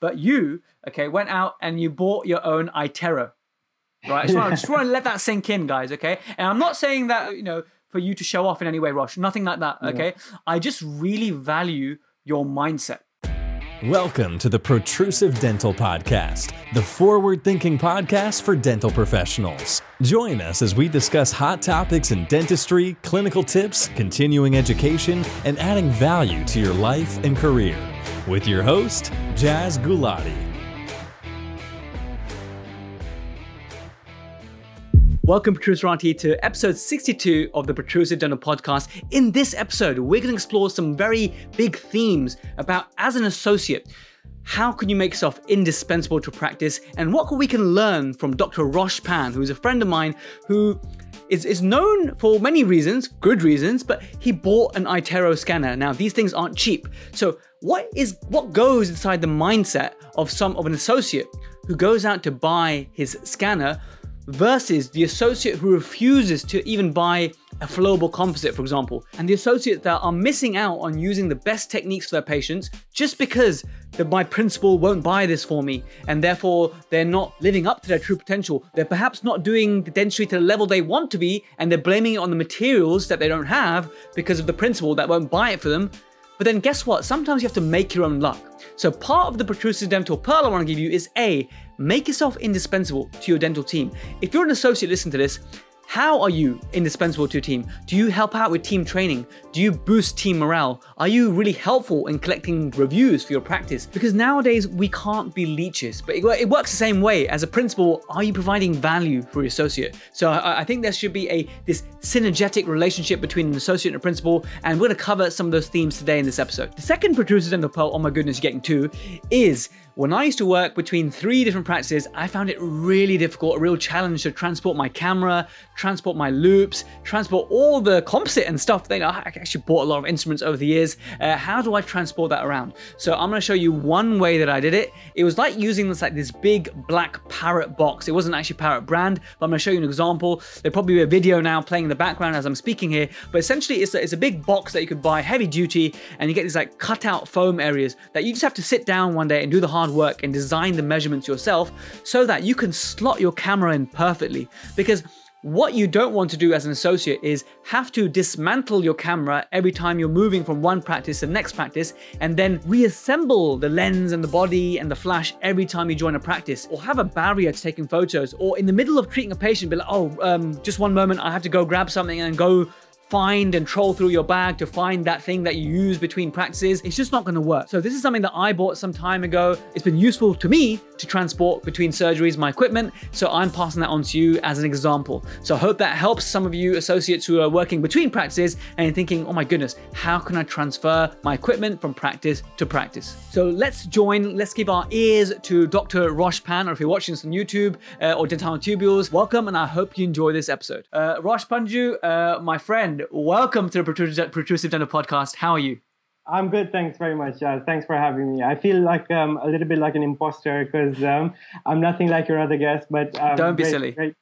But you, okay, went out and you bought your own iTero. Right? I just, want, just want to let that sink in, guys, okay? And I'm not saying that, you know, for you to show off in any way, Rosh. Nothing like that, okay? Yeah. I just really value your mindset. Welcome to the Protrusive Dental Podcast, the forward thinking podcast for dental professionals. Join us as we discuss hot topics in dentistry, clinical tips, continuing education, and adding value to your life and career. With your host, Jaz Gulati. Welcome, Protruserati, to episode 62 of the Protrusive Dental Podcast. In this episode, we're going to explore some very big themes about as an associate, how can you make yourself indispensable to practice, and what we can learn from Dr. Rosh Pan, who is a friend of mine who is, is known for many reasons, good reasons, but he bought an iTero scanner. Now, these things aren't cheap. So, what is what goes inside the mindset of some of an associate who goes out to buy his scanner versus the associate who refuses to even buy a flowable composite, for example, and the associates that are missing out on using the best techniques for their patients just because the, my principal won't buy this for me, and therefore they're not living up to their true potential. They're perhaps not doing the dentistry to the level they want to be, and they're blaming it on the materials that they don't have because of the principal that won't buy it for them. But then guess what? Sometimes you have to make your own luck. So part of the protrusive dental pearl I want to give you is A, make yourself indispensable to your dental team. If you're an associate, listen to this. How are you indispensable to your team? Do you help out with team training? Do you boost team morale? Are you really helpful in collecting reviews for your practice? Because nowadays we can't be leeches, but it, works the same way. As a principal, are you providing value for your associate? So I, think there should be a this synergetic relationship between an associate and a principal, and we're to cover some of those themes today in this episode. The second protrusive dental pearl, oh my goodness, you're getting two, is when I used to work between three different practices, I found it really difficult, a real challenge to transport my camera, transport my loupes, transport all the composite and stuff. Know, I actually bought a lot of instruments over the years. Uh, how do I transport that around? So I'm going to show you one way that I did it. It was like using this like this big black parrot box. It wasn't actually parrot brand, but I'm going to show you an example. There'll probably be a video now playing in the background as I'm speaking here. But essentially, it's a, it's a big box that you could buy heavy duty, and you get these like cut out foam areas that you just have to sit down one day and do the hard hard work and design the measurements yourself so that you can slot your camera in perfectly. Because what you don't want to do as an associate is have to dismantle your camera every time you're moving from one practice to the next practice and then reassemble the lens and the body and the flash every time you join a practice or have a barrier to taking photos or in the middle of treating a patient be like, oh, um, just one moment, I have to go grab something and go find and troll through your bag to find that thing that you use between practices, it's just not going to work. So this is something that I bought some time ago. It's been useful to me to transport between surgeries my equipment, so I'm passing that on to you as an example. So I hope that helps some of you associates who are working between practices and thinking, oh my goodness, how can I transfer my equipment from practice to practice? So let's join, let's give our ears to Dr. Rosh Pan, or if you're watching this on YouTube uh, or Dental Tubules, welcome and I hope you enjoy this episode. Uh, Rosh Panju, uh, my friend, welcome to the Protrusive Dental Podcast. How are you? I'm good, thanks very much, Jaz. Thanks for having me. I feel like um, a little bit like an imposter because um, I'm nothing like your other guests. But um, don't be great, silly. Great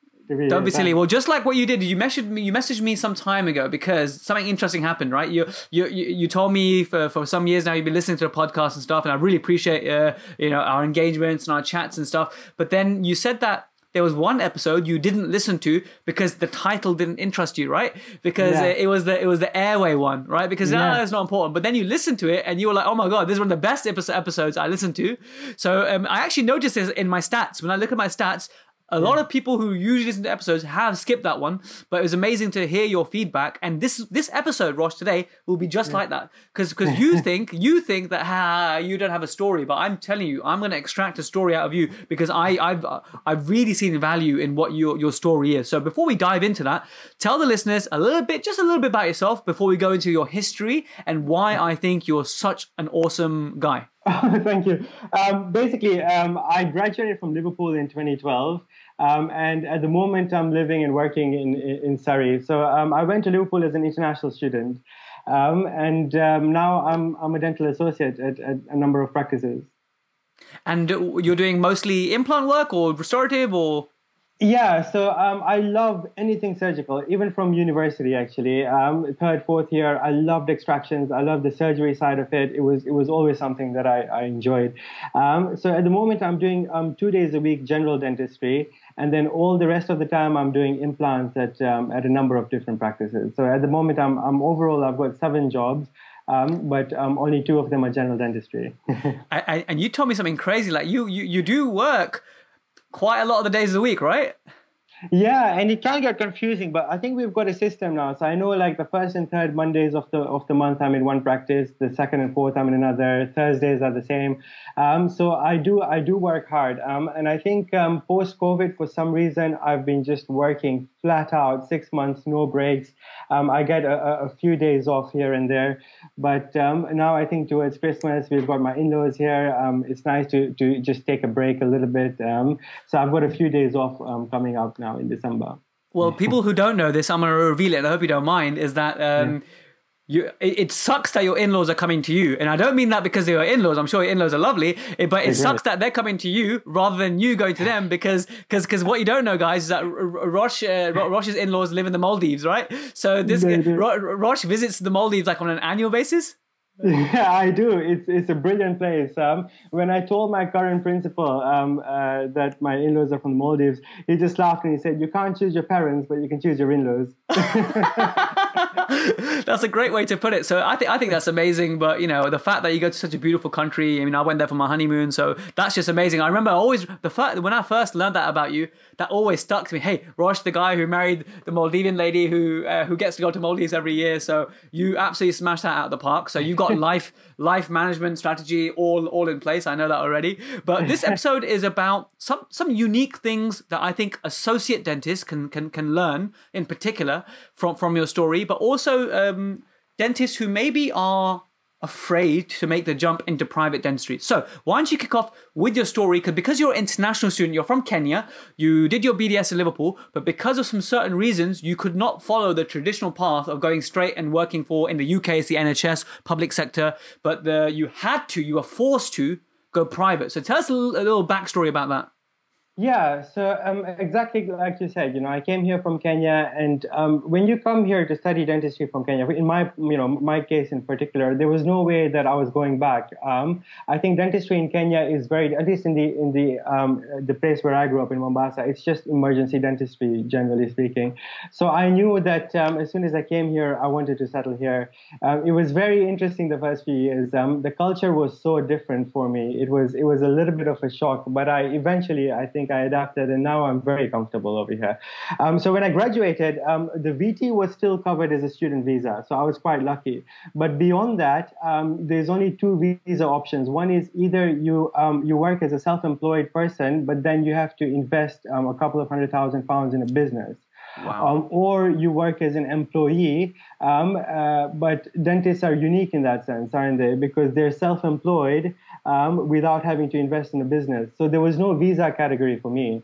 don't be silly. Well, just like what you did, you messaged me. You messaged me some time ago because something interesting happened, right? You you you told me for, for some years now you've been listening to the podcast and stuff, and I really appreciate uh, you know our engagements and our chats and stuff. But then you said that there was one episode you didn't listen to because the title didn't interest you, right? Because yeah. it, was the it was the airway one, right? Because ah, yeah. oh, it's not important. But then you listened to it and you were like, oh my god, this is one of the best episodes I listened to. So um, I actually noticed this in my stats. When I look at my stats, a lot of people who usually listen to episodes have skipped that one, but it was amazing to hear your feedback. And this this episode, Rosh, today will be just yeah. like that, because because you think you think that ha you don't have a story, but I'm telling you, I'm going to extract a story out of you because I I've I've really seen value in what your your story is. So before we dive into that, tell the listeners a little bit, just a little bit about yourself before we go into your history and why I think you're such an awesome guy. Thank you. Um, basically, um, I graduated from Liverpool in 2012. Um, and at the moment, I'm living and working in, in Surrey. So um, I went to Liverpool as an international student. Um, and um, now I'm, I'm a dental associate at, at a number of practices. And you're doing mostly implant work or restorative or? Yeah, so um, I love anything surgical, even from university. Actually, um, third, fourth year, I loved extractions. I loved the surgery side of it. It was it was always something that I, I enjoyed. Um, so at the moment, I'm doing um, two days a week general dentistry, and then all the rest of the time, I'm doing implants at um, at a number of different practices. So at the moment, I'm I'm overall I've got seven jobs. Um, but um, only two of them are general dentistry. I, and you told me something crazy. Like you, you, you do work quite a lot of the days of the week, right? Yeah, and it can get confusing, but I think we've got a system now. So I know like the first and third Mondays of the of the month I'm in one practice, the second and fourth I'm in another. Thursdays are the same. Um, so I do I do work hard, um, and I think um, post COVID for some reason I've been just working flat out, six months, no breaks. Um, I get a, a, few days off here and there, but um, now I think towards Christmas we've got my in-laws here. Um, it's nice to to just take a break a little bit. so I've got a few days off coming up now now in December. Well, people who don't know this, I'm going to reveal it. I hope you don't mind. Is that um, yeah. you? It, it, sucks that your in-laws are coming to you, and I don't mean that because they are in-laws. I'm sure your in-laws are lovely, but it sucks that they're coming to you rather than you going to them because because because what you don't know, guys, is that Rosh uh, Rosh's in-laws live in the Maldives, right? So this Rosh visits the Maldives like on an annual basis. Yeah, I do. It's it's a brilliant place. Um, when I told my current principal um, uh, that my in-laws are from the Maldives, he just laughed and he said, "You can't choose your parents, but you can choose your in-laws." that's a great way to put it. So I think I think that's amazing. But you know, the fact that you go to such a beautiful country. I mean, I went there for my honeymoon, so that's just amazing. I remember always the fact when I first learned that about you, that always stuck to me. Hey, Rosh, the guy who married the Maldivian lady who uh, who gets to go to Maldives every year. So you absolutely smashed that out of the park. So you got life life management strategy all all in place. I know that already. But this episode is about some some unique things that I think associate dentists can can can learn in particular from from your story, but also um, dentists who maybe are afraid to make the jump into private dentistry. So, why don't you kick off with your story? Because because you're an international student, you're from Kenya, you did your BDS in Liverpool, but because of some certain reasons, you could not follow the traditional path of going straight and working for in the UK it's the NHS public sector, but the you had to, you were forced to go private. So, tell us a little, a little backstory about that. Yeah, so um, exactly like you said, you know, I came here from Kenya, and um, when you come here to study dentistry from Kenya, in my, you know, my case in particular, there was no way that I was going back. Um, I think dentistry in Kenya is very, at least in the in the um, the place where I grew up in Mombasa, it's just emergency dentistry, generally speaking. So I knew that um, as soon as I came here, I wanted to settle here. Um, it was very interesting the first few years. the culture was so different for me. It was it was a little bit of a shock, but I eventually, I think think I adapted, and now I'm very comfortable over here. Um, so when I graduated, um, the VT was still covered as a student visa, so I was quite lucky. But beyond that, um, there's only two visa options. One is either you um, you work as a self-employed person, but then you have to invest um, a couple of hundred thousand pounds in a business. Wow. Um, or you work as an employee, um, uh, but dentists are unique in that sense, aren't they? Because they're self-employed um, without having to invest in a business. So there was no visa category for me.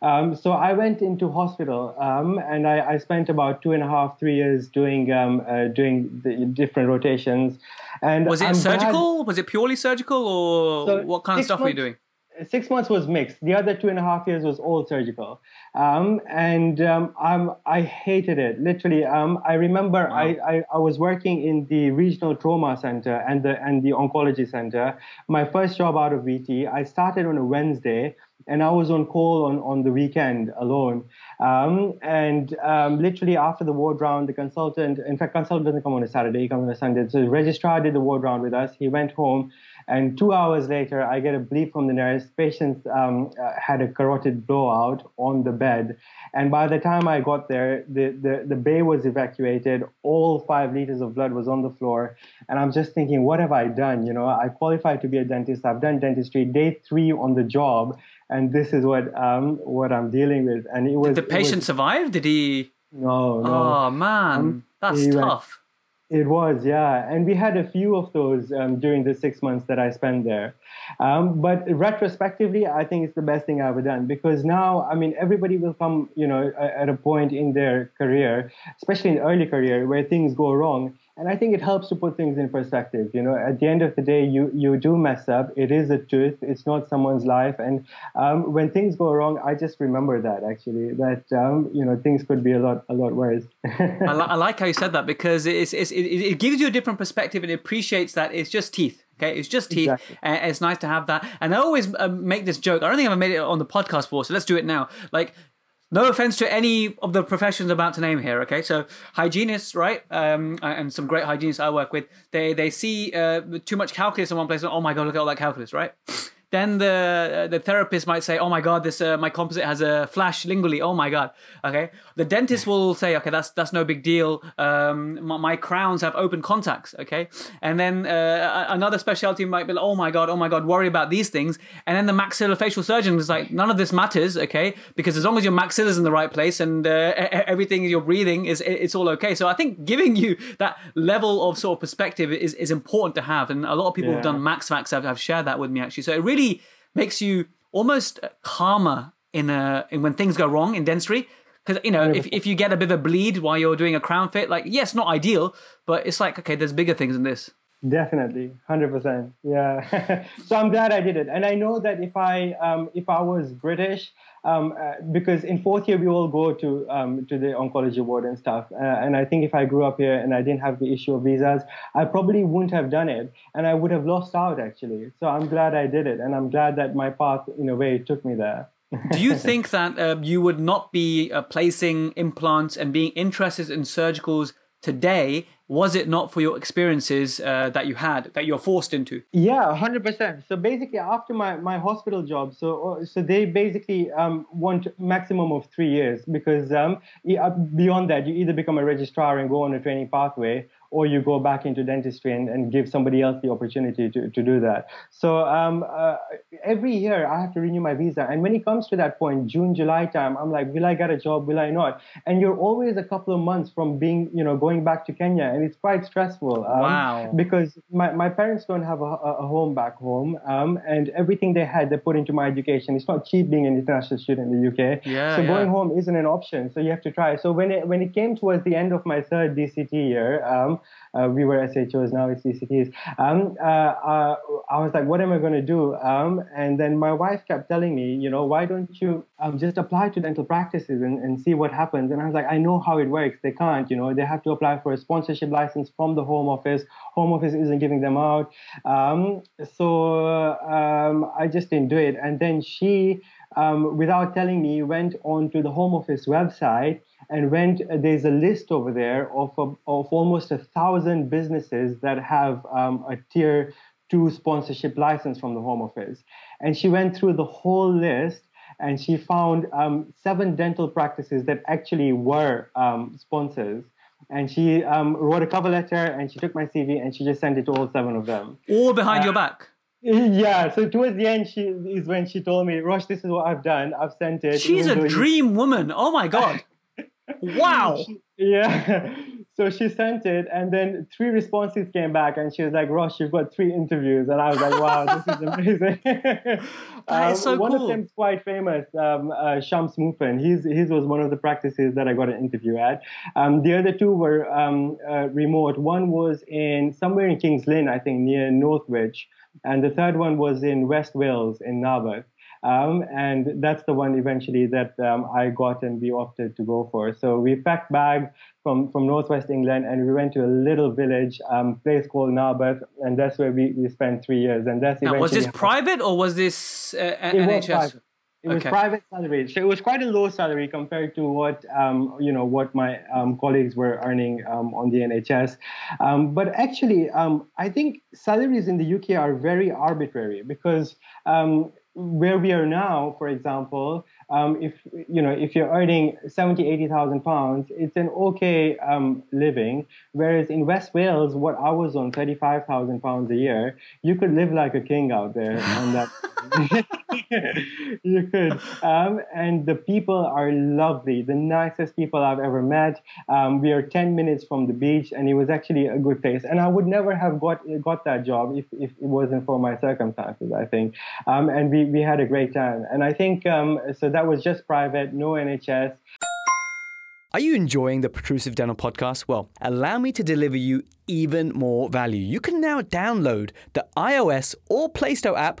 Um, so I went into hospital um, and I, I, spent about two and a half, three years doing um, uh, doing the different rotations. And was it I'm surgical? Glad... Was it purely surgical, or so what kind of stuff months, were you doing? Six months was mixed. The other two and a half years was all surgical, um, and um, I hated it. Literally, um, I remember wow. I, I, I was working in the regional trauma center and the and the oncology center. My first job out of VT. I started on a Wednesday and I was on call on, on the weekend alone. Um, and um, literally after the ward round, the consultant, in fact, consultant doesn't come on a Saturday, he comes on a Sunday. So the registrar did the ward round with us. He went home, and two hours later, I get a bleep from the nurse. Patients um, uh, had a carotid blowout on the bed. And by the time I got there, the, the, the bay was evacuated. All five liters of blood was on the floor. And I'm just thinking, what have I done? You know, I qualified to be a dentist. I've done dentistry day three on the job and this is what um what I'm dealing with. And it was Did the patient was, survive? Did he? No, no. Oh man, um, that's tough. Went, it was, yeah, and we had a few of those um, during the six months that I spent there. Um, but retrospectively, I think it's the best thing I've ever done because now, I mean, everybody will come, you know, at a point in their career, especially in early career, where things go wrong, and I think it helps to put things in perspective. You know, at the end of the day, you you do mess up. It is a tooth. It's not someone's life. And um, when things go wrong, I just remember that actually that um, you know things could be a lot a lot worse. I, li- I, like how you said that because it's, it's, it, it gives you a different perspective and it appreciates that it's just teeth. Okay, it's just teeth, exactly. and it's nice to have that. And I always uh, make this joke. I don't think I've made it on the podcast before, so let's do it now. Like no offense to any of the professions I'm about to name here. Okay, so hygienists, right, um, and some great hygienists I work with, they they see uh, too much calculus in one place. And, oh my god, look at all that calculus, right? Then the the therapist might say, "Oh my God, this uh, my composite has a flash lingually. Oh my God." Okay. The dentist will say, "Okay, that's that's no big deal. Um, my, my, crowns have open contacts." Okay. And then uh, another specialty might be, like, "Oh my God, oh my God, worry about these things." And then the maxillofacial surgeon is like, "None of this matters, okay? Because as long as your maxilla is in the right place and uh, everything you're breathing is it's all okay." So I think giving you that level of sort of perspective is is important to have, and a lot of people yeah. who've done max fax have, have shared that with me actually. So it really really makes you almost calmer in a in when things go wrong in dentistry. Because you know, if, if you get a bit of a bleed while you're doing a crown fit, like yes, not ideal, but it's like okay, there's bigger things than this. Definitely, hundred percent. Yeah. so I'm glad I did it, and I know that if I um, if I was British, um, uh, because in fourth year we all go to um, to the oncology ward and stuff, uh, and I think if I grew up here and I didn't have the issue of visas, I probably wouldn't have done it, and I would have lost out actually. So I'm glad I did it, and I'm glad that my path in a way took me there. Do you think that uh, you would not be uh, placing implants and being interested in surgicals today was it not for your experiences uh, that you had that you're forced into? Yeah 100% so basically after my, my hospital job so uh, so they basically um, want maximum of three years because um, uh, beyond that you either become a registrar and go on a training pathway or you go back into dentistry and, and give somebody else the opportunity to, to do that. So um, uh, every year I have to renew my visa. And when it comes to that point, June, July time, I'm like, will I get a job? Will I not? And you're always a couple of months from being, you know, going back to Kenya. And it's quite stressful. Um, wow. Because my, my parents don't have a, a home back home. Um, and everything they had, they put into my education. It's not cheap being an international student in the UK. Yeah, so yeah. going home isn't an option. So you have to try. So when it, when it came towards the end of my third DCT year, um, uh, we were SHOs, now it's DCTs. Um, uh, uh, I was like, what am I going to do? Um, and then my wife kept telling me, you know, why don't you um, just apply to dental practices and, and see what happens? And I was like, I know how it works. They can't, you know, they have to apply for a sponsorship license from the Home Office. Home Office isn't giving them out. Um, so um, I just didn't do it. And then she, um, without telling me, went on to the Home Office website and went there's a list over there of, of, of almost a thousand businesses that have um, a tier two sponsorship license from the home office. And she went through the whole list and she found um, seven dental practices that actually were um, sponsors. And she um, wrote a cover letter and she took my cv and she just sent it to all seven of them. All behind uh, your back yeah, so towards the end, she is when she told me, "Rosh, this is what I've done. I've sent it." She's a dream woman. Oh my god! Wow. yeah. So she sent it, and then three responses came back, and she was like, "Rosh, you've got three interviews," and I was like, "Wow, this is amazing." um, so one cool. of them is quite famous, um, uh, Shams Mufen. His his was one of the practices that I got an interview at. Um, the other two were um, uh, remote. One was in somewhere in Kings Lynn, I think, near Norwich, and the third one was in West Wales in Narberth. Um, and that's the one eventually that um, I got and we opted to go for. So we packed bags from, from northwest England and we went to a little village, um, place called Narberth, and that's where we, we spent three years. And that's now, was this private or was this uh, NHS? It was okay. private salary, so it was quite a low salary compared to what um, you know what my um, colleagues were earning um, on the NHS. Um, but actually, um, I think salaries in the UK are very arbitrary because um, where we are now, for example, um, if you know if you're earning 70 80,000 pounds it's an okay um, living. Whereas in West Wales what I was on 35,000 pounds a year you could live like a king out there on that. You could um, and the people are lovely. The nicest people I've ever met. Um, we are 10 minutes from the beach and it was actually a good place. And I would never have got got that job if, if it wasn't for my circumstances I think. Um, and we, we had a great time. And I think um, so that that was just private, no NHS. Are you enjoying the Protrusive Dental podcast? Well, allow me to deliver you even more value. You can now download the iOS or Play Store app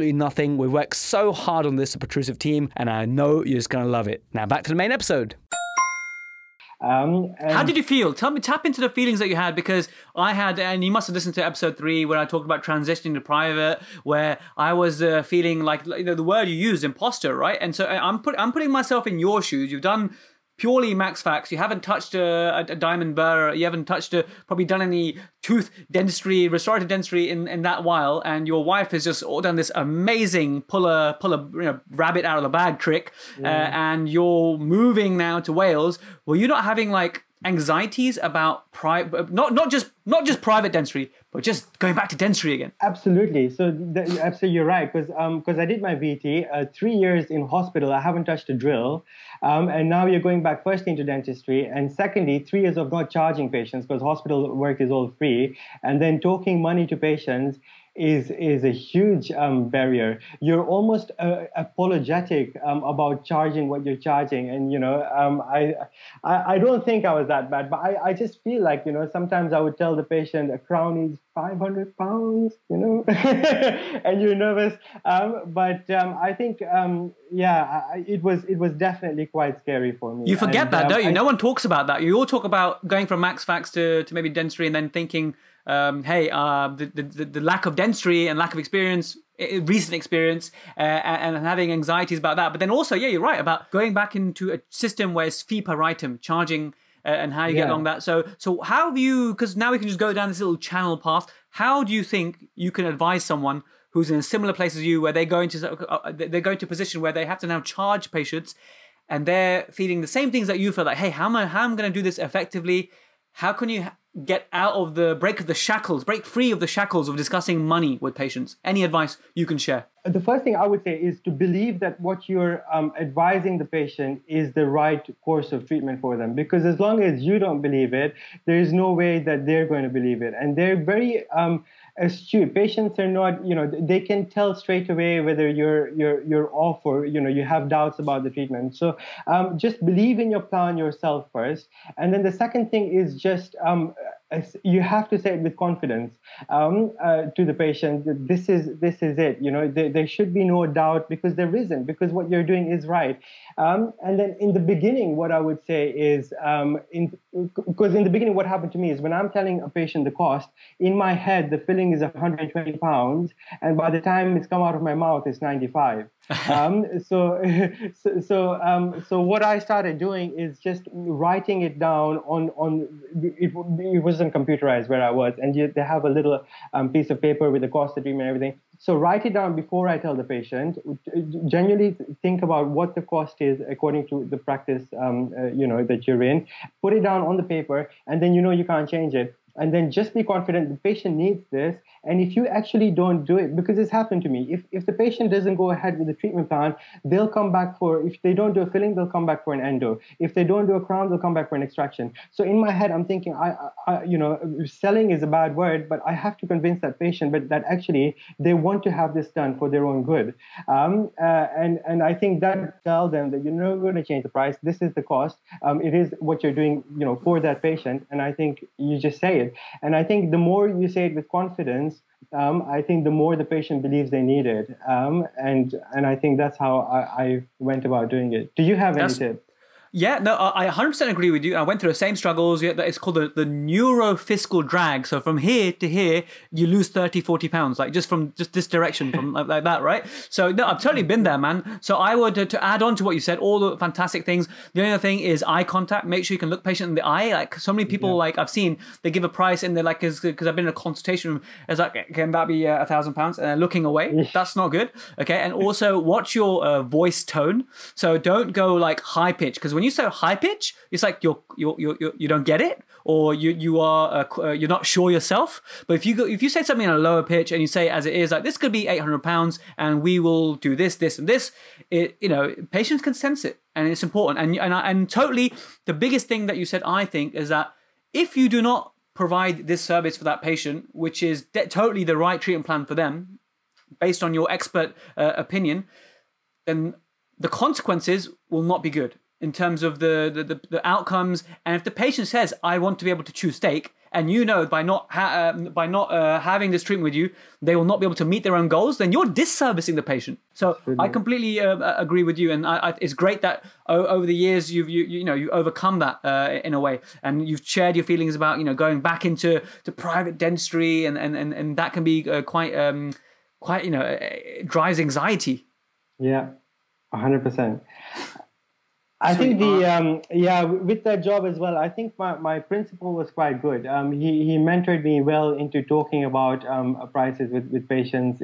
absolutely nothing. We worked so hard on this, the Protrusive team, and I know you're just going to love it. Now back to the main episode. Um, How did you feel? Tell me, tap into the feelings that you had because I had, and you must have listened to episode three where I talked about transitioning to private, where I was uh, feeling like you know, the word you used, imposter, right? And so I'm put, I'm putting myself in your shoes. You've done purely max fax. You haven't touched a, a, diamond burr. You haven't touched a, probably done any tooth dentistry, restorative dentistry in, in that while. And your wife has just done this amazing pull a pull a you know, rabbit out of the bag trick. Uh, and you're moving now to Wales. Were you're not having like anxieties about private, not not just not just private dentistry, but just going back to dentistry again. Absolutely. So th- absolutely, you're right because because um, I did my VT, uh, three years in hospital, I haven't touched a drill, um, and now you're going back first into dentistry, and secondly, three years of not charging patients because hospital work is all free, and then talking money to patients is is a huge um, barrier. You're almost uh, apologetic um, about charging what you're charging, and you know, um, I, I, I don't think I was that bad, but I, I just feel like you know sometimes I would tell the patient a crown is 500 pounds, you know, and you're nervous. Um, but um, I think um, yeah, I, it was it was definitely quite scary for me. You forget and, that, don't you? I, no one talks about that. You all talk about going from max fax to to maybe dentistry, and then thinking um, hey, uh, the, the, the lack of dentistry and lack of experience, recent experience, uh, and, and, having anxieties about that. But then also, yeah, you're right about going back into a system where it's fee per item, charging uh, and how you yeah. get along that. So, so how have you? Because now we can just go down this little channel path. How do you think you can advise someone who's in a similar place as you, where they're going to uh, they're going to a position where they have to now charge patients, and they're feeling the same things that you feel like, hey, how am I how am I going to do this effectively? How can you get out of the break of the shackles, break free of the shackles of discussing money with patients? Any advice you can share? The first thing I would say is to believe that what you're um, advising the patient is the right course of treatment for them. Because as long as you don't believe it, there is no way that they're going to believe it. And they're very um, astute. Patients are not, you know, they can tell straight away whether you're you're you're off or you know you have doubts about the treatment. So um, just believe in your plan yourself first, and then the second thing is just um, you have to say it with confidence. Um, uh, to the patient this is this is it you know there, there, should be no doubt because there isn't because what you're doing is right. Um, and then in the beginning what i would say is um, in because in the beginning what happened to me is when i'm telling a patient the cost in my head the filling is 120 pounds and by the time it's come out of my mouth it's 95 um, so, so, so, um, so what I started doing is just writing it down on on it, it wasn't computerized where I was, and you, they have a little um, piece of paper with the cost of treatment and everything. So write it down before I tell the patient. Genuinely think about what the cost is according to the practice, um, uh, you know, that you're in. Put it down on the paper, and then you know you can't change it and then just be confident the patient needs this and if you actually don't do it because it's happened to me if, if the patient doesn't go ahead with the treatment plan they'll come back for if they don't do a filling they'll come back for an endo. If they don't do a crown they'll come back for an extraction. So in my head i'm thinking i, I you know selling is a bad word but i have to convince that patient but that actually they want to have this done for their own good. Um, uh, and and i think that tell them that you're not going to change the price. This is the cost. Um, it is what you're doing you know for that patient. And i think you just say it. And I think the more you say it with confidence, um, I think the more the patient believes they need it. Um, and and I think that's how I, I, went about doing it. Do you have any tips? Yeah, no, I 100% agree with you. I went through the same struggles. It's called the, the neurofiscal drag. So from here to here, you lose 30, 40 pounds, like just from just this direction, from like, like, that, right? So no, I've totally been there, man. So I would, uh, to add on to what you said, all the fantastic things. The only other thing is eye contact. Make sure you can look patient in the eye. Like so many people, yeah. like I've seen, they give a price and they're like, because I've been in a consultation room, it's like, can that be uh, a thousand pounds? And they're looking away. That's not good. Okay. And also watch your uh, voice tone. So don't go like high pitch because when When you say high pitch, it's like you're, you're, you're you don't get it, or you you are uh, uh, you're not sure yourself. But if you go, if you say something in a lower pitch and you say as it is, like this could be 800 pounds, and we will do this, this, and this, it you know patients can sense it, and it's important. And and and totally, the biggest thing that you said, I think, is that if you do not provide this service for that patient, which is de- totally the right treatment plan for them, based on your expert uh, opinion, then the consequences will not be good in terms of the, the, the, the, outcomes. And if the patient says, I want to be able to choose steak, and you know by not ha- um, by not uh, having this treatment with you, they will not be able to meet their own goals. Then you're disservicing the patient. So I completely uh, agree with you, and I, I, it's great that o- over the years you've you, you know you overcome that uh, in a way, and you've shared your feelings about you know going back into to private dentistry, and and and, and that can be uh, quite um, quite you know uh, drives anxiety. Yeah, hundred percent. I think the um, yeah with that job as well. I think my, my principal was quite good. Um, he he mentored me well into talking about um, prices with with patients.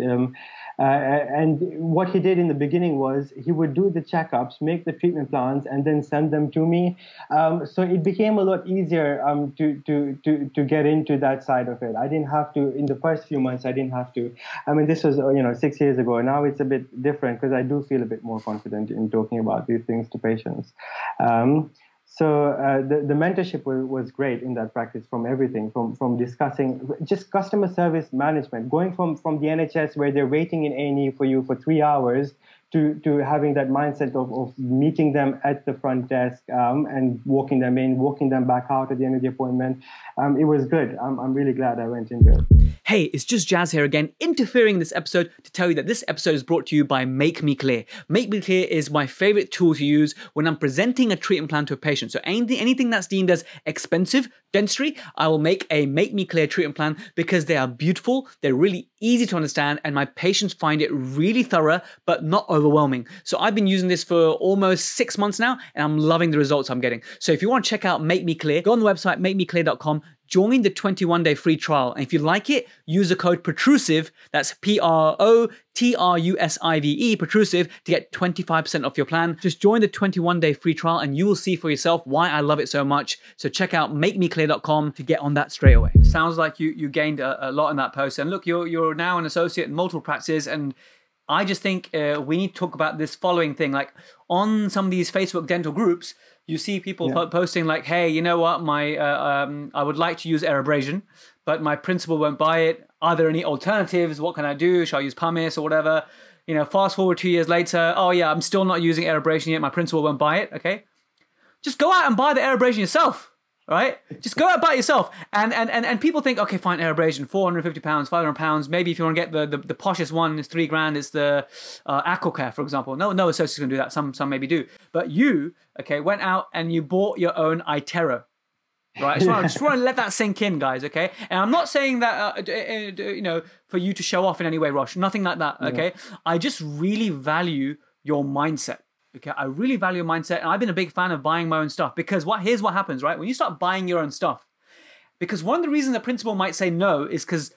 Uh, and what he did in the beginning was he would do the checkups, make the treatment plans, and then send them to me. Um, so it became a lot easier um, to, to, to, to get into that side of it. I didn't have to, in the first few months, I didn't have to. I mean, this was, you know, six years ago. Now it's a bit different because I do feel a bit more confident in talking about these things to patients. Um, so uh, the, the mentorship was, was great in that practice from everything from from discussing just customer service management going from from the nhs where they're waiting in A&E for you for three hours to, to having that mindset of, of meeting them at the front desk um, and walking them in, walking them back out at the end of the appointment. Um, it was good. I'm, I'm really glad I went into it. Hey, it's just Jaz here again, interfering in this episode to tell you that this episode is brought to you by Make Me Clear. Make Me Clear is my favorite tool to use when I'm presenting a treatment plan to a patient. So anything, anything that's deemed as expensive dentistry, I will make a Make Me Clear treatment plan because they are beautiful, they're really easy to understand, and my patients find it really thorough, but not overwhelming. So I've been using this for almost six months now, and I'm loving the results I'm getting. So if you want to check out Make Me Clear, go on the website, makemeclear.com, join the 21 day free trial. And if you like it, use the code protrusive, that's P R O T R U S I V E, protrusive, to get 25% off your plan. Just join the 21 day free trial and you will see for yourself why I love it so much. So check out makemeclear.com to get on that straight away. Sounds like you, you gained a, a lot in that post. And look, you're, you're now an associate in multiple practices and I just think uh, we need to talk about this following thing. Like on some of these Facebook dental groups, you see people yeah. po- posting like, "Hey, you know what? My uh, um, I would like to use air abrasion, but my principal won't buy it. Are there any alternatives? What can I do? Shall I use pumice or whatever?" You know, fast forward two years later, oh yeah, I'm still not using air abrasion yet. My principal won't buy it. Okay, just go out and buy the air abrasion yourself right? Just go out by yourself. And, and, and, and people think, okay, fine, abrasion, 450 pounds, 500 pounds. Maybe if you want to get the, the, the poshest one, it's three grand, it's the uh, Aquacare, for example. No, no associate's going to do that. Some, some maybe do. But you, okay, went out and you bought your own iTero. Right, so I just, want, just want to let that sink in, guys. Okay, and I'm not saying that uh, you know for you to show off in any way, Rosh. Nothing like that. Okay, yeah. I just really value your mindset. Okay, I really value mindset, and I've been a big fan of buying my own stuff because what here's what happens, right? When you start buying your own stuff, because one of the reasons a principal might say no is because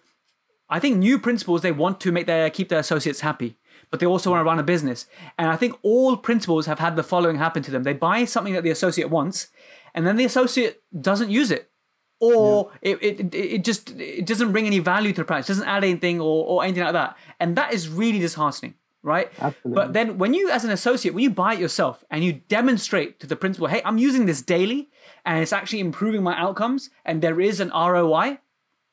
I think new principals they want to make their keep their associates happy, but they also want to run a business. And I think all principals have had the following happen to them: they buy something that the associate wants, and then the associate doesn't use it, or yeah. it, it it just it doesn't bring any value to the practice, doesn't add anything or, or anything like that, and that is really disheartening right? Absolutely. But then when you, as an associate, when you buy it yourself and you demonstrate to the principal, hey, I'm using this daily and it's actually improving my outcomes and there is an ROI,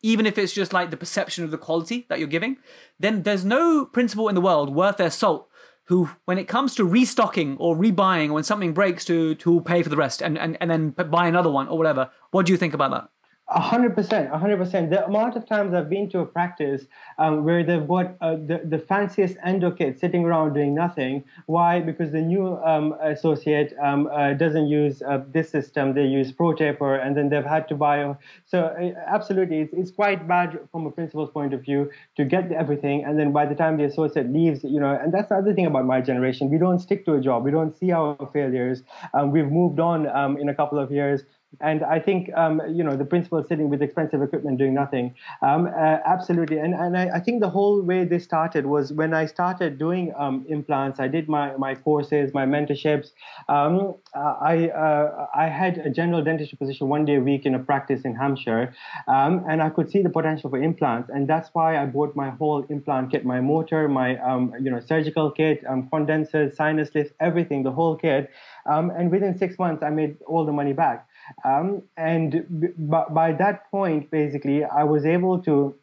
even if it's just like the perception of the quality that you're giving, then there's no principal in the world worth their salt who, when it comes to restocking or rebuying, or when something breaks, to to pay for the rest and, and, and then buy another one or whatever. What do you think about that? A hundred percent, a hundred percent. The amount of times I've been to a practice um, where they've got uh, the, the fanciest endo kit sitting around doing nothing. Why? Because the new um, associate um, uh, doesn't use uh, this system. They use ProTaper, and then they've had to buy. So uh, absolutely, it's, it's quite bad from a principal's point of view to get everything, and then by the time the associate leaves, you know. And that's the other thing about my generation. We don't stick to a job. We don't see our failures. Um, we've moved on um, in a couple of years And I think, um, you know, the principal sitting with expensive equipment doing nothing. Um, uh, absolutely. And, and I, I, think the whole way this started was when I started doing um, implants, I did my, my courses, my mentorships. Um, uh, I, uh, I had a general dentistry position one day a week in a practice in Hampshire. Um, and I could see the potential for implants. And that's why I bought my whole implant kit, my motor, my, um, you know, surgical kit, condensers, sinus lifts, everything, the whole kit. and within six months, I made all the money back. Um, and b- by that point, basically, I was able to.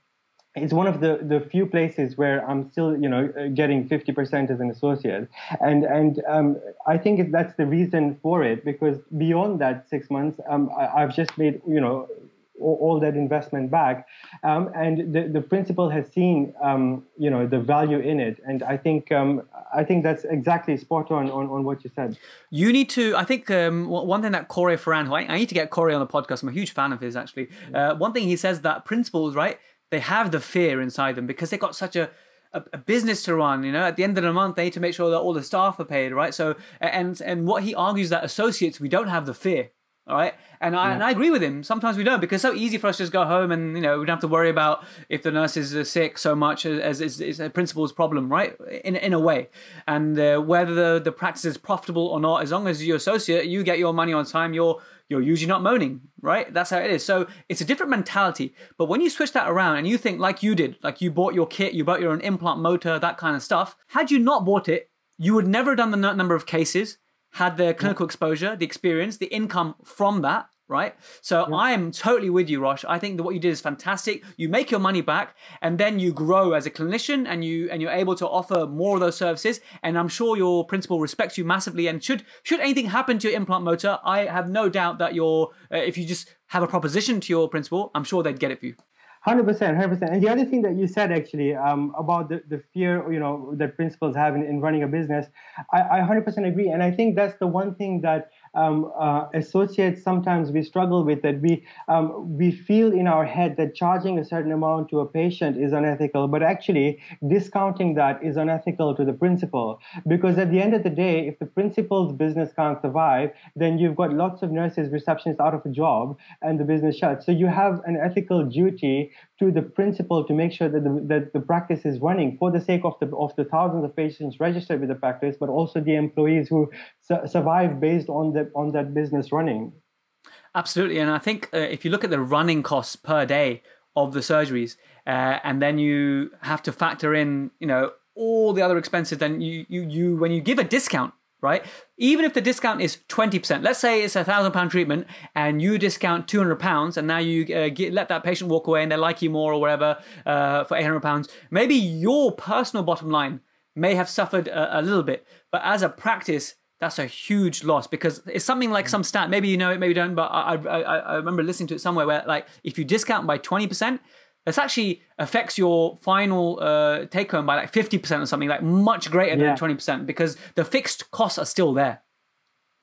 It's one of the, the few places where I'm still, you know, uh, getting 50% as an associate, and and um, I think that's the reason for it because beyond that six months, um, I, I've just made, you know, all that investment back. Um, and the, the principal has seen, um, you know, the value in it. And I think um, I think that's exactly spot on, on on what you said. You need to. I think um, one thing that Corey Ferran, who I, I, need to get Corey on the podcast. I'm a huge fan of his actually. Uh, one thing he says that principals, right? They have the fear inside them because they got such a a, business to run. You know, at the end of the month, they need to make sure that all the staff are paid, right? So, and and what he argues that associates we don't have the fear. All right, and I yeah. and I agree with him. Sometimes we don't because it's so easy for us to just go home and you know we don't have to worry about if the nurses are sick so much as is a principal's problem, right? In in a way, and uh, whether the the practice is profitable or not, as long as you associate, you get your money on time. You're you're usually not moaning, right? That's how it is. So it's a different mentality. But when you switch that around and you think like you did, like you bought your kit, you bought your own implant motor, that kind of stuff. Had you not bought it, you would never have done the number of cases had the clinical exposure, the experience, the income from that, right? So yeah. I am totally with you, Rosh. I think that what you did is fantastic. You make your money back, and then you grow as a clinician, and you and you're able to offer more of those services. And I'm sure your principal respects you massively. And should should anything happen to your implant motor, I have no doubt that your uh, if you just have a proposition to your principal, I'm sure they'd get it for you. Hundred percent, hundred percent. And the other thing that you said actually um, about the, the fear, you know, that principals have in, in running a business, I hundred percent agree. And I think that's the one thing that um, uh, associates sometimes we struggle with that we um, we feel in our head that charging a certain amount to a patient is unethical but actually discounting that is unethical to the principal. Because at the end of the day if the principal's business can't survive then you've got lots of nurses receptionists out of a job and the business shuts. So you have an ethical duty to the principal to make sure that the, that the practice is running for the sake of the of the thousands of patients registered with the practice but also the employees who su- survive based on the on that business running. Absolutely, and I think uh, if you look at the running costs per day of the surgeries, uh, and then you have to factor in, you know, all the other expenses, then you you you when you give a discount, right? Even if the discount is twenty percent, let's say it's a thousand pound treatment, and you discount two hundred pounds, and now you uh, get, let that patient walk away, and they like you more or whatever uh, for eight hundred pounds. Maybe your personal bottom line may have suffered a, a little bit, but as a practice that's a huge loss because it's something like some stat. Maybe you know it, maybe you don't. But I, I, I remember listening to it somewhere where like if you discount by twenty percent, this actually affects your final uh, take home by like fifty percent or something, like much greater than twenty percent because the fixed costs are still there.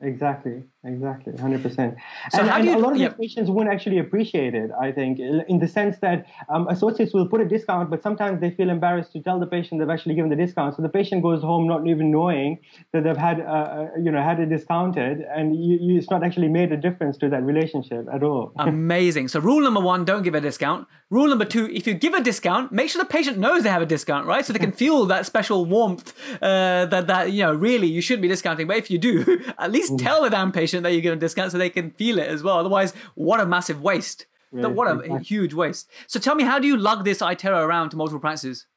Exactly, exactly, hundred percent. And, and you, a lot of yeah. these patients won't actually appreciate it. I think, in the sense that um, associates will put a discount, but sometimes they feel embarrassed to tell the patient they've actually given the discount. So the patient goes home not even knowing that they've had, uh, uh you know, had it discounted, and you, you, it's not actually made a difference to that relationship at all. Amazing. So rule number one: don't give a discount. Rule number two: if you give a discount, make sure the patient knows they have a discount, right? So they can feel that special warmth uh, that that you know really you shouldn't be discounting. But if you do, at least tell the damn patient that you're giving a discount so they can feel it as well. Otherwise, what a massive waste. what a huge waste. So tell me, how do you lug this iTero around to multiple practices?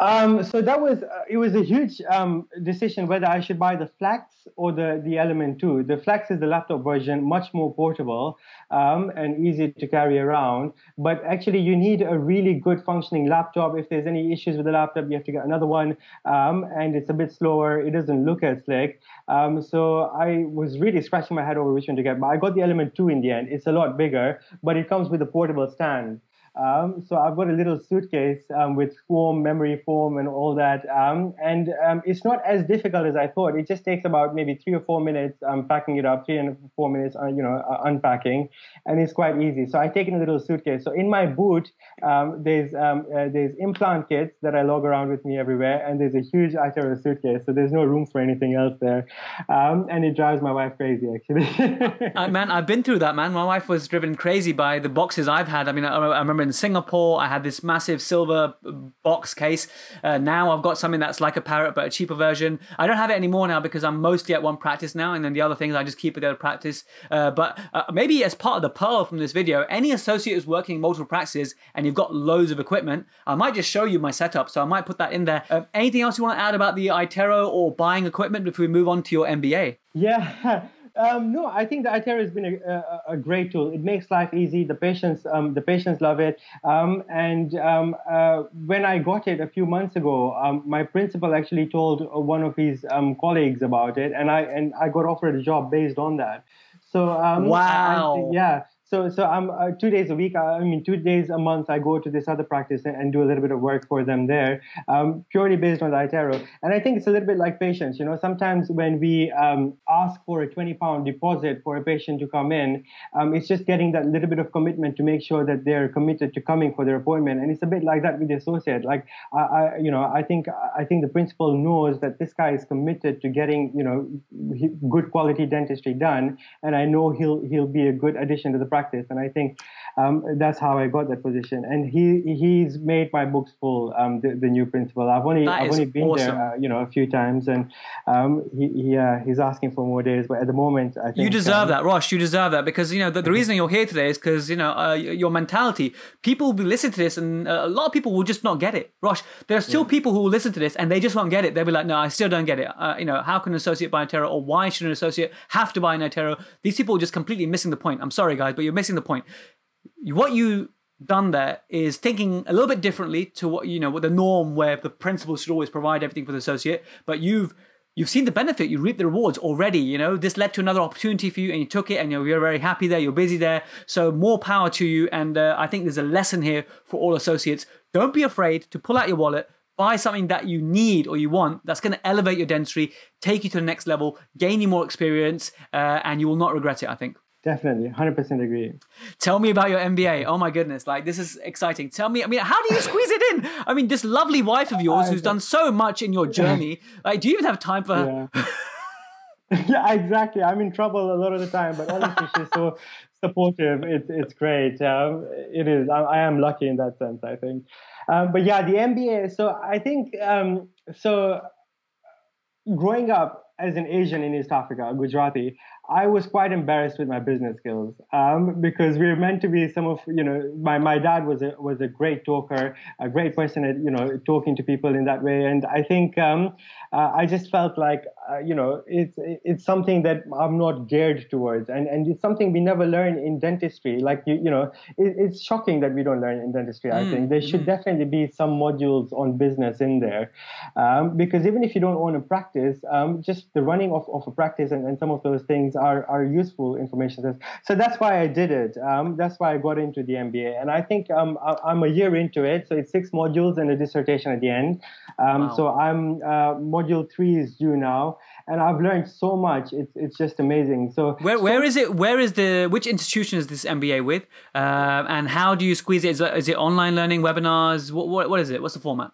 Um, so that was uh, it was a huge um, decision whether I should buy the Flex or the the Element 2. The Flex is the laptop version, much more portable um, and easy to carry around. But actually, you need a really good functioning laptop. If there's any issues with the laptop, you have to get another one, um, and it's a bit slower. It doesn't look as slick. Um, so I was really scratching my head over which one to get. But I got the Element 2 in the end. It's a lot bigger, but it comes with a portable stand. Um, so I've got a little suitcase um, with form, memory form, and all that. Um, and um, it's not as difficult as I thought. It just takes about maybe three or four minutes um, packing it up, three and four minutes, uh, you know, uh, unpacking, and it's quite easy. So I take in a little suitcase. So in my boot, um, there's uh, there's implant kits that I log around with me everywhere, and there's a huge iTero suitcase. So there's no room for anything else there, and it drives my wife crazy actually. uh, man, I've been through that, man. My wife was driven crazy by the boxes I've had. I mean, I, I remember in Singapore, I had this massive silver box case. Uh, now I've got something that's like a parrot, but a cheaper version. I don't have it anymore now because I'm mostly at one practice now, and then the other things I just keep at the other practice. Uh, but uh, maybe as part of the pearl from this video, any associate who's working in multiple practices and you've got loads of equipment, I might just show you my setup. So I might put that in there. Um, anything else you want to add about the iTero or buying equipment before we move on to your MBA? Yeah. Um, no, I think the iTero has been a, a, a, great tool. It makes life easy. The patients, um, the patients love it. Um, and um, uh, when I got it a few months ago, um, my principal actually told one of his um, colleagues about it, and I and I got offered a job based on that. So wow, I, yeah so so i'm uh, two days a week uh, i mean two days a month i go to this other practice and, and do a little bit of work for them there um, purely based on the iTero and i think it's a little bit like patients you know sometimes when we um, ask for a 20 pound deposit for a patient to come in um, it's just getting that little bit of commitment to make sure that they're committed to coming for their appointment. And it's a bit like that with the associate. Like I, I you know i think i think the principal knows that this guy is committed to getting you know good quality dentistry done and i know he'll he'll be a good addition to the practice practice. And I think um, that's how I got that position. And he he's made my books full. Um, the, the, new principal. I've only that I've only been awesome. there, uh, you know, a few times, and um, he, he uh, he's asking for more days. But at the moment, I think you deserve um, that, Rosh. You deserve that because you know the, the reason you're here today is because you know uh, your mentality. People will be listening to this, and uh, a lot of people will just not get it. Rosh, there are still yeah. people who will listen to this and they just won't get it. They'll be like, no, I still don't get it. Uh, you know, how can an associate buy an iTero, or why should an associate have to buy an iTero? These people are just completely missing the point. I'm sorry, guys, but you're missing the point. What you done there is thinking a little bit differently to what you know what the norm where the principal should always provide everything for the associate but you've you've seen the benefit. You reap the rewards already you know? This led to another opportunity for you and you took it and you're, you're very happy there you're busy there. So more power to you and uh, i think there's a lesson here for all associates. Don't be afraid to pull out your wallet buy something that you need or you want that's going to elevate your dentistry take you to the next level gain you more experience uh, and you will not regret it i think Definitely, hundred percent agree. Tell me about your MBA. Oh my goodness, like this is exciting. Tell me, I mean, how do you squeeze it in? I mean, this lovely wife of yours who's done so much in your journey. Like, do you even have time for her? Yeah. yeah, exactly. I'm in trouble a lot of the time, but honestly, she's so supportive. It's it's great. Um, it is. I, I, am lucky in that sense. I think. Um, but yeah, the MBA. So I think um, so. Growing up as an Asian in East Africa, Gujarati, I was quite embarrassed with my business skills um, because we were meant to be some of you know my, my dad was a was a great talker, a great person at you know talking to people in that way, and I think um, uh, I just felt like uh, you know it's it's something that I'm not geared towards, and and it's something we never learn in dentistry. Like you you know it, it's shocking that we don't learn in dentistry. Mm. I think there should mm. definitely be some modules on business in there um, because even if you don't own a practice, um, just the running of, of a practice and, and some of those things are, are useful information sets. So that's why I did it. Um, that's why I got into the MBA. And I think um, I, am a year into it. So it's six modules and a dissertation at the end. Um, wow. So I'm uh, module three is due now. And I've learned so much. It's, it's just amazing. So where, where is it? Where is the, which institution is this MBA with? Uh, and how do you squeeze it? Is, it? is it online learning, webinars? What, what, what is it? What's the format?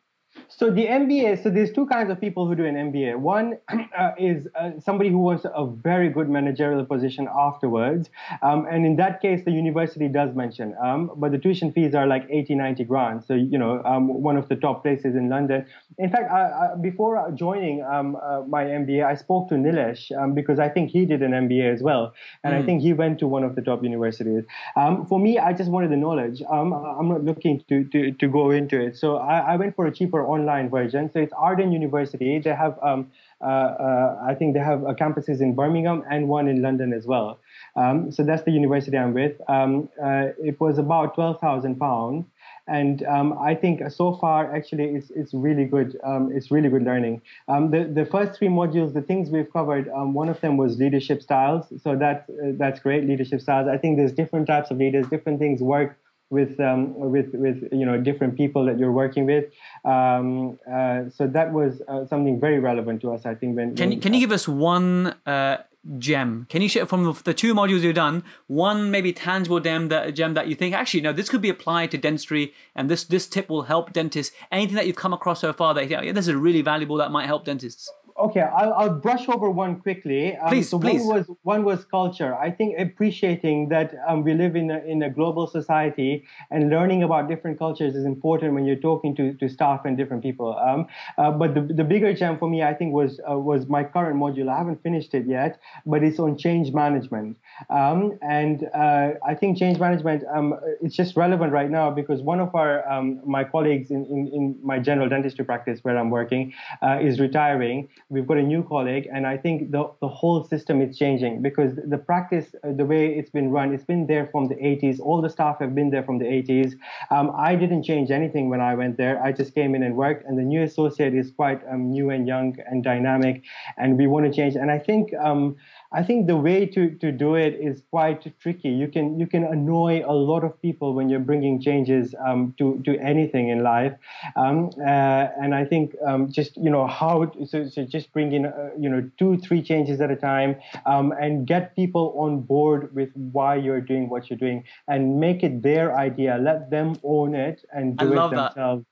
So the MBA, so there's two kinds of people who do an MBA. One uh, is uh, somebody who wants a very good managerial position afterwards. Um, and in that case, the university does mention, um, but the tuition fees are like 80, 90 grand. So, you know, um, one of the top places in London. In fact, I, I, before joining um, uh, my MBA, I spoke to Nilesh um, because I think he did an MBA as well. And mm. I hmm. think he went to one of the top universities. Um, for me, I just wanted the knowledge. I'm not looking to, to, to go into it. So I, I went for a cheaper online version. So it's Arden University. They have, um, uh, uh, I think they have campuses in Birmingham and one in London as well. Um, so that's the university I'm with. Um, uh, it was about twelve thousand pounds. And um, I think so far, actually, it's, it's really good. Um, it's really good learning. Um, the, the first three modules, the things we've covered, one of them was leadership styles. So that, uh, that's great, leadership styles. I think there's different types of leaders, different things work with um, with with you know different people that you're working with. Um, uh, so that was uh, something very relevant to us, I think. When can you, can you give us one uh, gem? Can you share from the, the two modules you've done one maybe tangible gem that gem that you think actually no this could be applied to dentistry and this this tip will help dentists? Anything that you've come across so far that you think, yeah, this is really valuable that might help dentists? Okay, I'll, I'll, brush over one quickly. Um, please, so please. One was one was culture. I think appreciating that um, we live in a, in a global society and learning about different cultures is important when you're talking to, to staff and different people. Um, uh, but the, the bigger gem for me, I think, was uh, was my current module. I haven't finished it yet, but it's on change management. Um, and uh, I think change management um, it's just relevant right now because one of our um, my colleagues in, in, in, my general dentistry practice where I'm working uh, is retiring we've got a new colleague, and I think the, the whole system is changing because the practice, uh, the way it's been run, it's been there from the 80s. All the staff have been there from the 80s. Um, I didn't change anything when I went there. I just came in and worked, and the new associate is quite um, new and young and dynamic, and we want to change. And I think um, I think the way to, to do it is quite tricky. You can you can annoy a lot of people when you're bringing changes um, to to anything in life, um, uh, and I think um, just you know how so, so just bring in uh, you know two three changes at a time um, and get people on board with why you're doing what you're doing and make it their idea. Let them own it and do it themselves.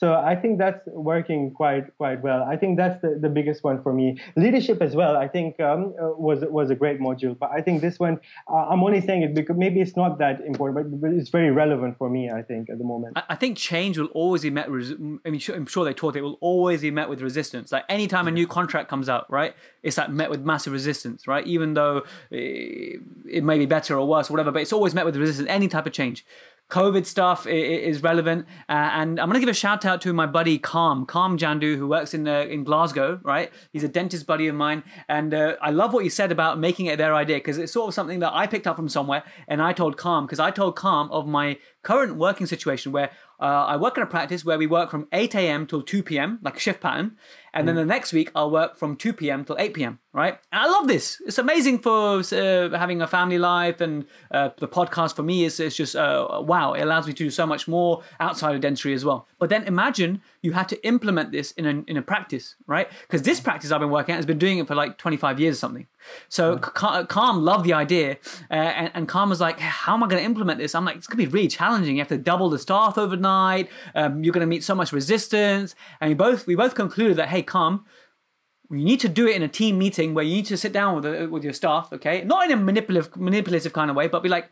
So I think that's working quite quite well. I think that's the, the biggest one for me. Leadership as well. I think um, uh, was was a great module, but I think this one uh, I'm only saying it because maybe it's not that important, but, it's very relevant for me. I think at the moment. I, think change will always be met. With, I mean, I'm sure they taught it will always be met with resistance. Like anytime a new contract comes out, right? It's like met with massive resistance, right? Even though it, it may be better or worse or whatever, but it's always met with resistance. Any type of change. COVID stuff is relevant, uh, and I'm gonna give a shout out to my buddy Calm, Calm Jandu, who works in uh, in Glasgow. Right, he's a dentist buddy of mine, and uh, I love what you said about making it their idea because it's sort of something that I picked up from somewhere, and I told Calm because I told Calm of my current working situation where uh, I work in a practice where we work from 8 a.m. till 2 p.m., like a shift pattern. And mm. then the next week, I'll work from 2 p.m. till 8 p.m., right? And I love this. It's amazing for uh, having a family life. And uh, the podcast for me is, is just, uh, wow, it allows me to do so much more outside of dentistry as well. But then imagine you had to implement this in a, in a practice, right? Because this practice I've been working at has been doing it for like 25 years or something. So mm. Calm loved the idea. Uh, and, and Calm was like, how am I going to implement this? I'm like, it's going to be really challenging. You have to double the staff overnight. Um, you're going to meet so much resistance. And we both, we both concluded that, hey, Calm, you need to do it in a team meeting where you need to sit down with, the, with your staff, okay? Not in a manipulative, manipulative kind of way, but be like,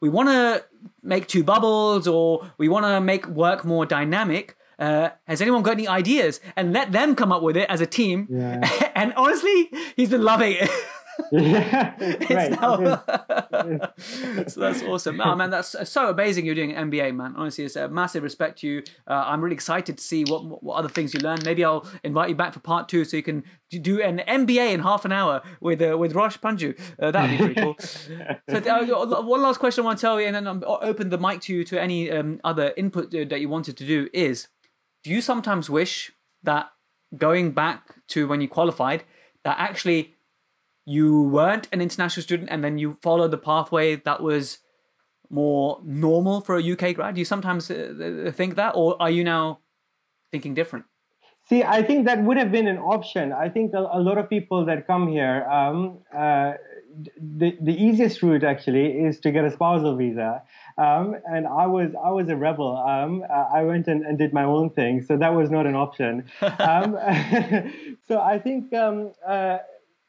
we want to make two bubbles or we want to make work more dynamic uh, has anyone got any ideas? And let them come up with it as a team. Yeah. and honestly, he's been loving it. yeah, right. Now... so that's awesome. Oh, man, that's so amazing you're doing an MBA, man. Honestly, it's a massive respect to you. Uh, I'm really excited to see what what other things you learn. Maybe I'll invite you back for part two so you can do an MBA in half an hour with uh, with Rosh Panju. Uh, that'd be pretty cool. so, uh, one last question I want to tell you, and then I'll open the mic to you to any um, other input uh, that you wanted to do is do you sometimes wish that going back to when you qualified, that actually you weren't an international student and then you followed the pathway that was more normal for a UK grad? Do you sometimes uh, uh, think that, or are you now thinking different? See, I think that would have been an option. I think a, a lot of people that come here, um, uh, the, the easiest route actually is to get a spousal visa. Um, and I was I was a rebel. Um, I went and, and, did my own thing, so that was not an option. Um, so I think um, uh,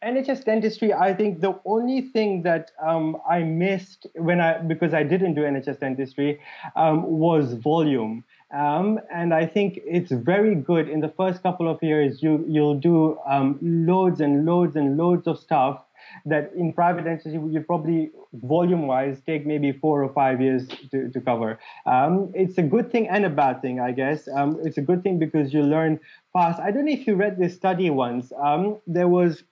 NHS dentistry. I think the only thing that um, I missed when I because I didn't do NHS dentistry um, was volume. Um, and I think it's very good in the first couple of years. You you'll do um, loads and loads and loads of stuff that in private dentistry you probably volume wise take maybe four or five years to, to cover. Um, it's a good thing and a bad thing, I guess. Um, it's a good thing because you learn fast. I don't know if you read this study once. There was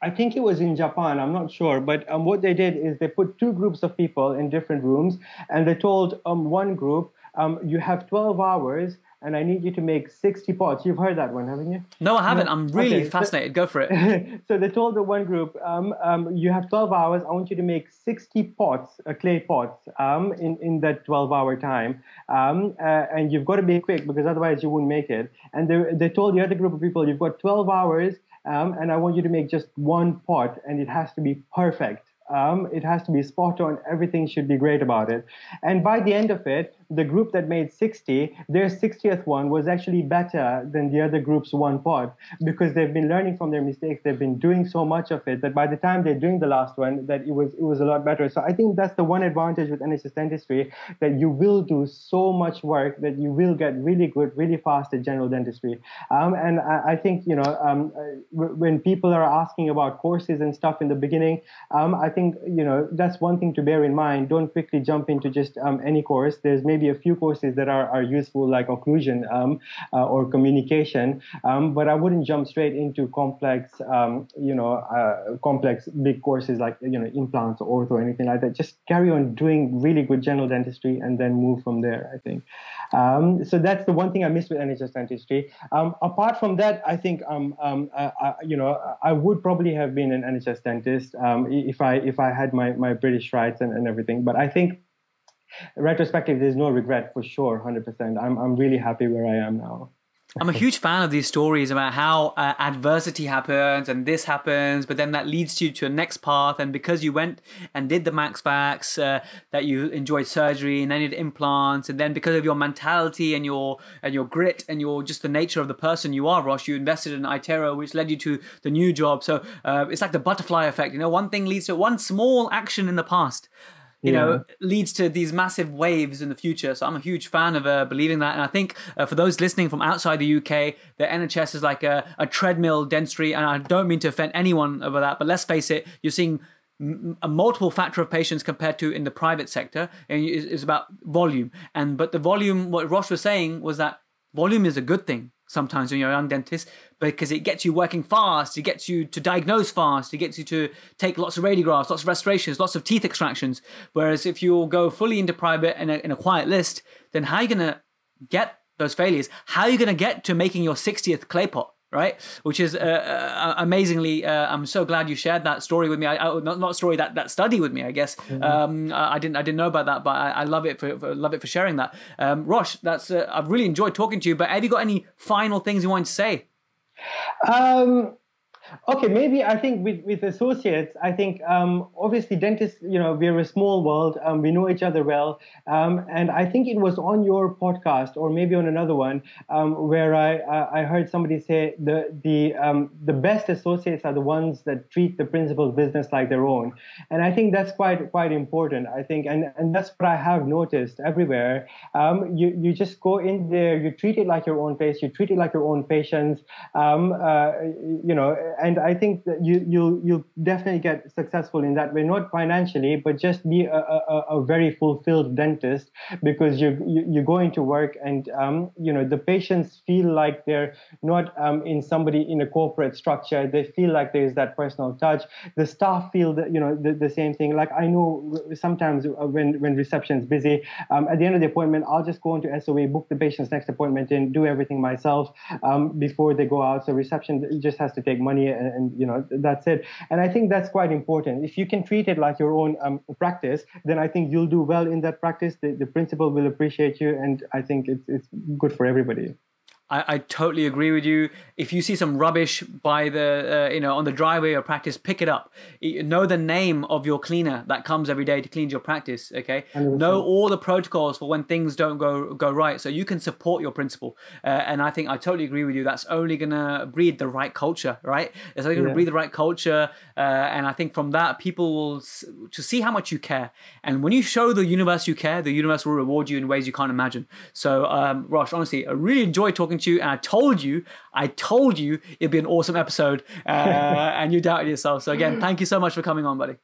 I think it was in Japan, I'm not sure, but um, what they did is they put two groups of people in different rooms and they told um, one group, um, you have 12 hours and I need you to make 60 pots. You've heard that one, haven't you? No, I haven't. I'm really okay. fascinated. So, Go for it. so they told the one group, um, um, you have 12 hours. I want you to make 60 pots, uh, clay pots, um, in, in that 12 hour time. Um, uh, and you've got to be quick because otherwise you won't make it. And they, they told the other group of people, you've got 12 hours. Um, and I want you to make just one pot, and it has to be perfect. Um, it has to be spot on. Everything should be great about it. And by the end of it, the group that made 60, their 60th one was actually better than the other group's one pot because they've been learning from their mistakes. They've been doing so much of it that by the time they're doing the last one, that it was it was a lot better. So I think that's the one advantage with NHS dentistry that you will do so much work that you will get really good, really fast at general dentistry. Um, and I, I, think you know um, when people are asking about courses and stuff in the beginning, um, I think you know that's one thing to bear in mind. Don't quickly jump into just um, any course. There's maybe maybe a few courses that are, are useful, like occlusion um, uh, or communication. Um, but I wouldn't jump straight into complex, um, you know, uh, complex big courses like you know implants or ortho or anything like that. Just carry on doing really good general dentistry and then move from there. I think. Um, so that's the one thing I missed with NHS dentistry. Um, apart from that, I think um, uh, I, you know I would probably have been an NHS dentist if I if I had my, my British rights and, and everything. But I think retrospective, there's no regret for sure, 100%. I'm, I'm really happy where I am now. I'm a huge fan of these stories about how uh, adversity happens and this happens, but then that leads you to a next path. And because you went and did the Max Fax, uh, that you enjoyed surgery and then you did implants, and then because of your mentality and your and your grit and your just the nature of the person you are, Rosh, you invested in iTero, which led you to the new job. So uh, it's like the butterfly effect. You know, one thing leads to one small action in the past you yeah. know, leads to these massive waves in the future. So I'm a huge fan of uh, believing that. And I think uh, for those listening from outside the UK, the NHS is like a, a treadmill dentistry. And I don't mean to offend anyone over that, but let's face it, you're seeing a multiple factor of patients compared to in the private sector and it's about volume and but the volume what rosh was saying was that volume is a good thing sometimes when you're a young dentist because it gets you working fast, it gets you to diagnose fast, it gets you to take lots of radiographs, lots of restorations, lots of teeth extractions. Whereas if you go fully into private and in a quiet list, then how are you going to get those failures? How are you going to get to making your 60th clay pot? right? Which is uh, uh, amazingly. Uh, I'm so glad you shared that story with me. I, I, not not story that that study with me. I guess mm-hmm. um, I, I, didn't I didn't know about that, but I, I love it for, for, love it for sharing that. Um, Rosh, that's uh, I've really enjoyed talking to you. But have you got any final things you want to say? Um, Okay, maybe I think with, with associates, I think um, obviously dentists, you know, we're a small world. Um, we know each other well. Um, and I think it was on your podcast or maybe on another one um, where I, I heard somebody say the, the, um, the best associates are the ones that treat the principal's business like their own. And I think that's quite, quite important, I think. And, and that's what I have noticed everywhere. Um, you, you just go in there, you treat it like your own place, you treat it like your own patients, uh, you know, and I think that you you you definitely get successful in that way, not financially, but just be a, a, a very fulfilled dentist because you, you you're going to work and um, you know the patients feel like they're not um, in somebody in a corporate structure. They feel like there is that personal touch. The staff feel that you know the, the same thing. Like I know sometimes when when reception is busy, um, at the end of the appointment, I'll just go into SOE, book the patient's next appointment, and do everything myself um, before they go out. So reception just has to take money and, and, you know that's it. And i think that's quite important. If you can treat it like your own um, practice then i think you'll do well in that practice. The, the principal will appreciate you and i think it's, it's good for everybody I, I totally agree with you. If you see some rubbish by the, uh, you know, on the driveway or practice, pick it up. Know the name of your cleaner that comes every day to clean your practice. Okay. 100%. Know all the protocols for when things don't go go right, so you can support your principal. Uh, and I think I totally agree with you. That's only gonna breed the right culture, right? It's only gonna yeah. breed the right culture. Uh, and I think from that, people will s- to see how much you care. And when you show the universe you care, the universe will reward you in ways you can't imagine. So, um, Rosh, honestly, I really enjoyed talking you, and I told you, I told you it'd be an awesome episode, uh, and you doubted yourself. So again, thank you so much for coming on, buddy.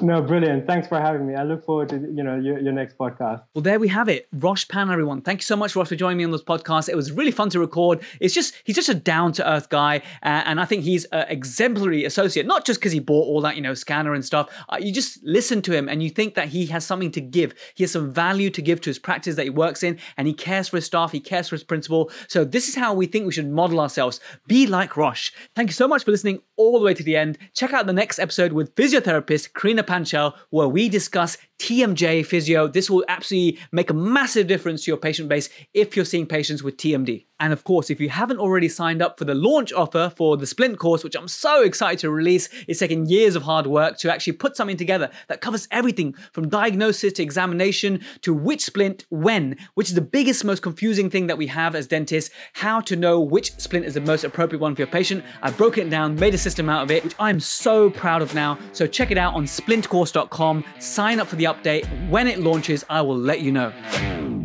No, brilliant. Thanks for having me. I look forward to you know your, your next podcast. Well, there we have it. Rosh Pan, everyone. Thank you so much, Rosh, for joining me on this podcast. It was really fun to record. It's just he's just a down to earth guy, uh, and I think he's an exemplary associate. Not just because he bought all that you know scanner and stuff. Uh, you just listen to him and you think that he has something to give. He has some value to give to his practice that he works in, and he cares for his staff. He cares for his principal. So this is how we think we should model ourselves. Be like Rosh. Thank you so much for listening all the way to the end. Check out the next episode with physiotherapist Karina Panchel, where we discuss TMJ physio. This will absolutely make a massive difference to your patient base if you're seeing patients with TMD. And of course, if you haven't already signed up for the launch offer for the Splint course, which I'm so excited to release, it's taken years of hard work to actually put something together that covers everything from diagnosis to examination to which splint when, which is the biggest, most confusing thing that we have as dentists, how to know which splint is the most appropriate one for your patient. I've broken it down, made a system out of it, which I'm so proud of now. So check it out on splintcourse.com, sign up for the update. When it launches, I will let you know.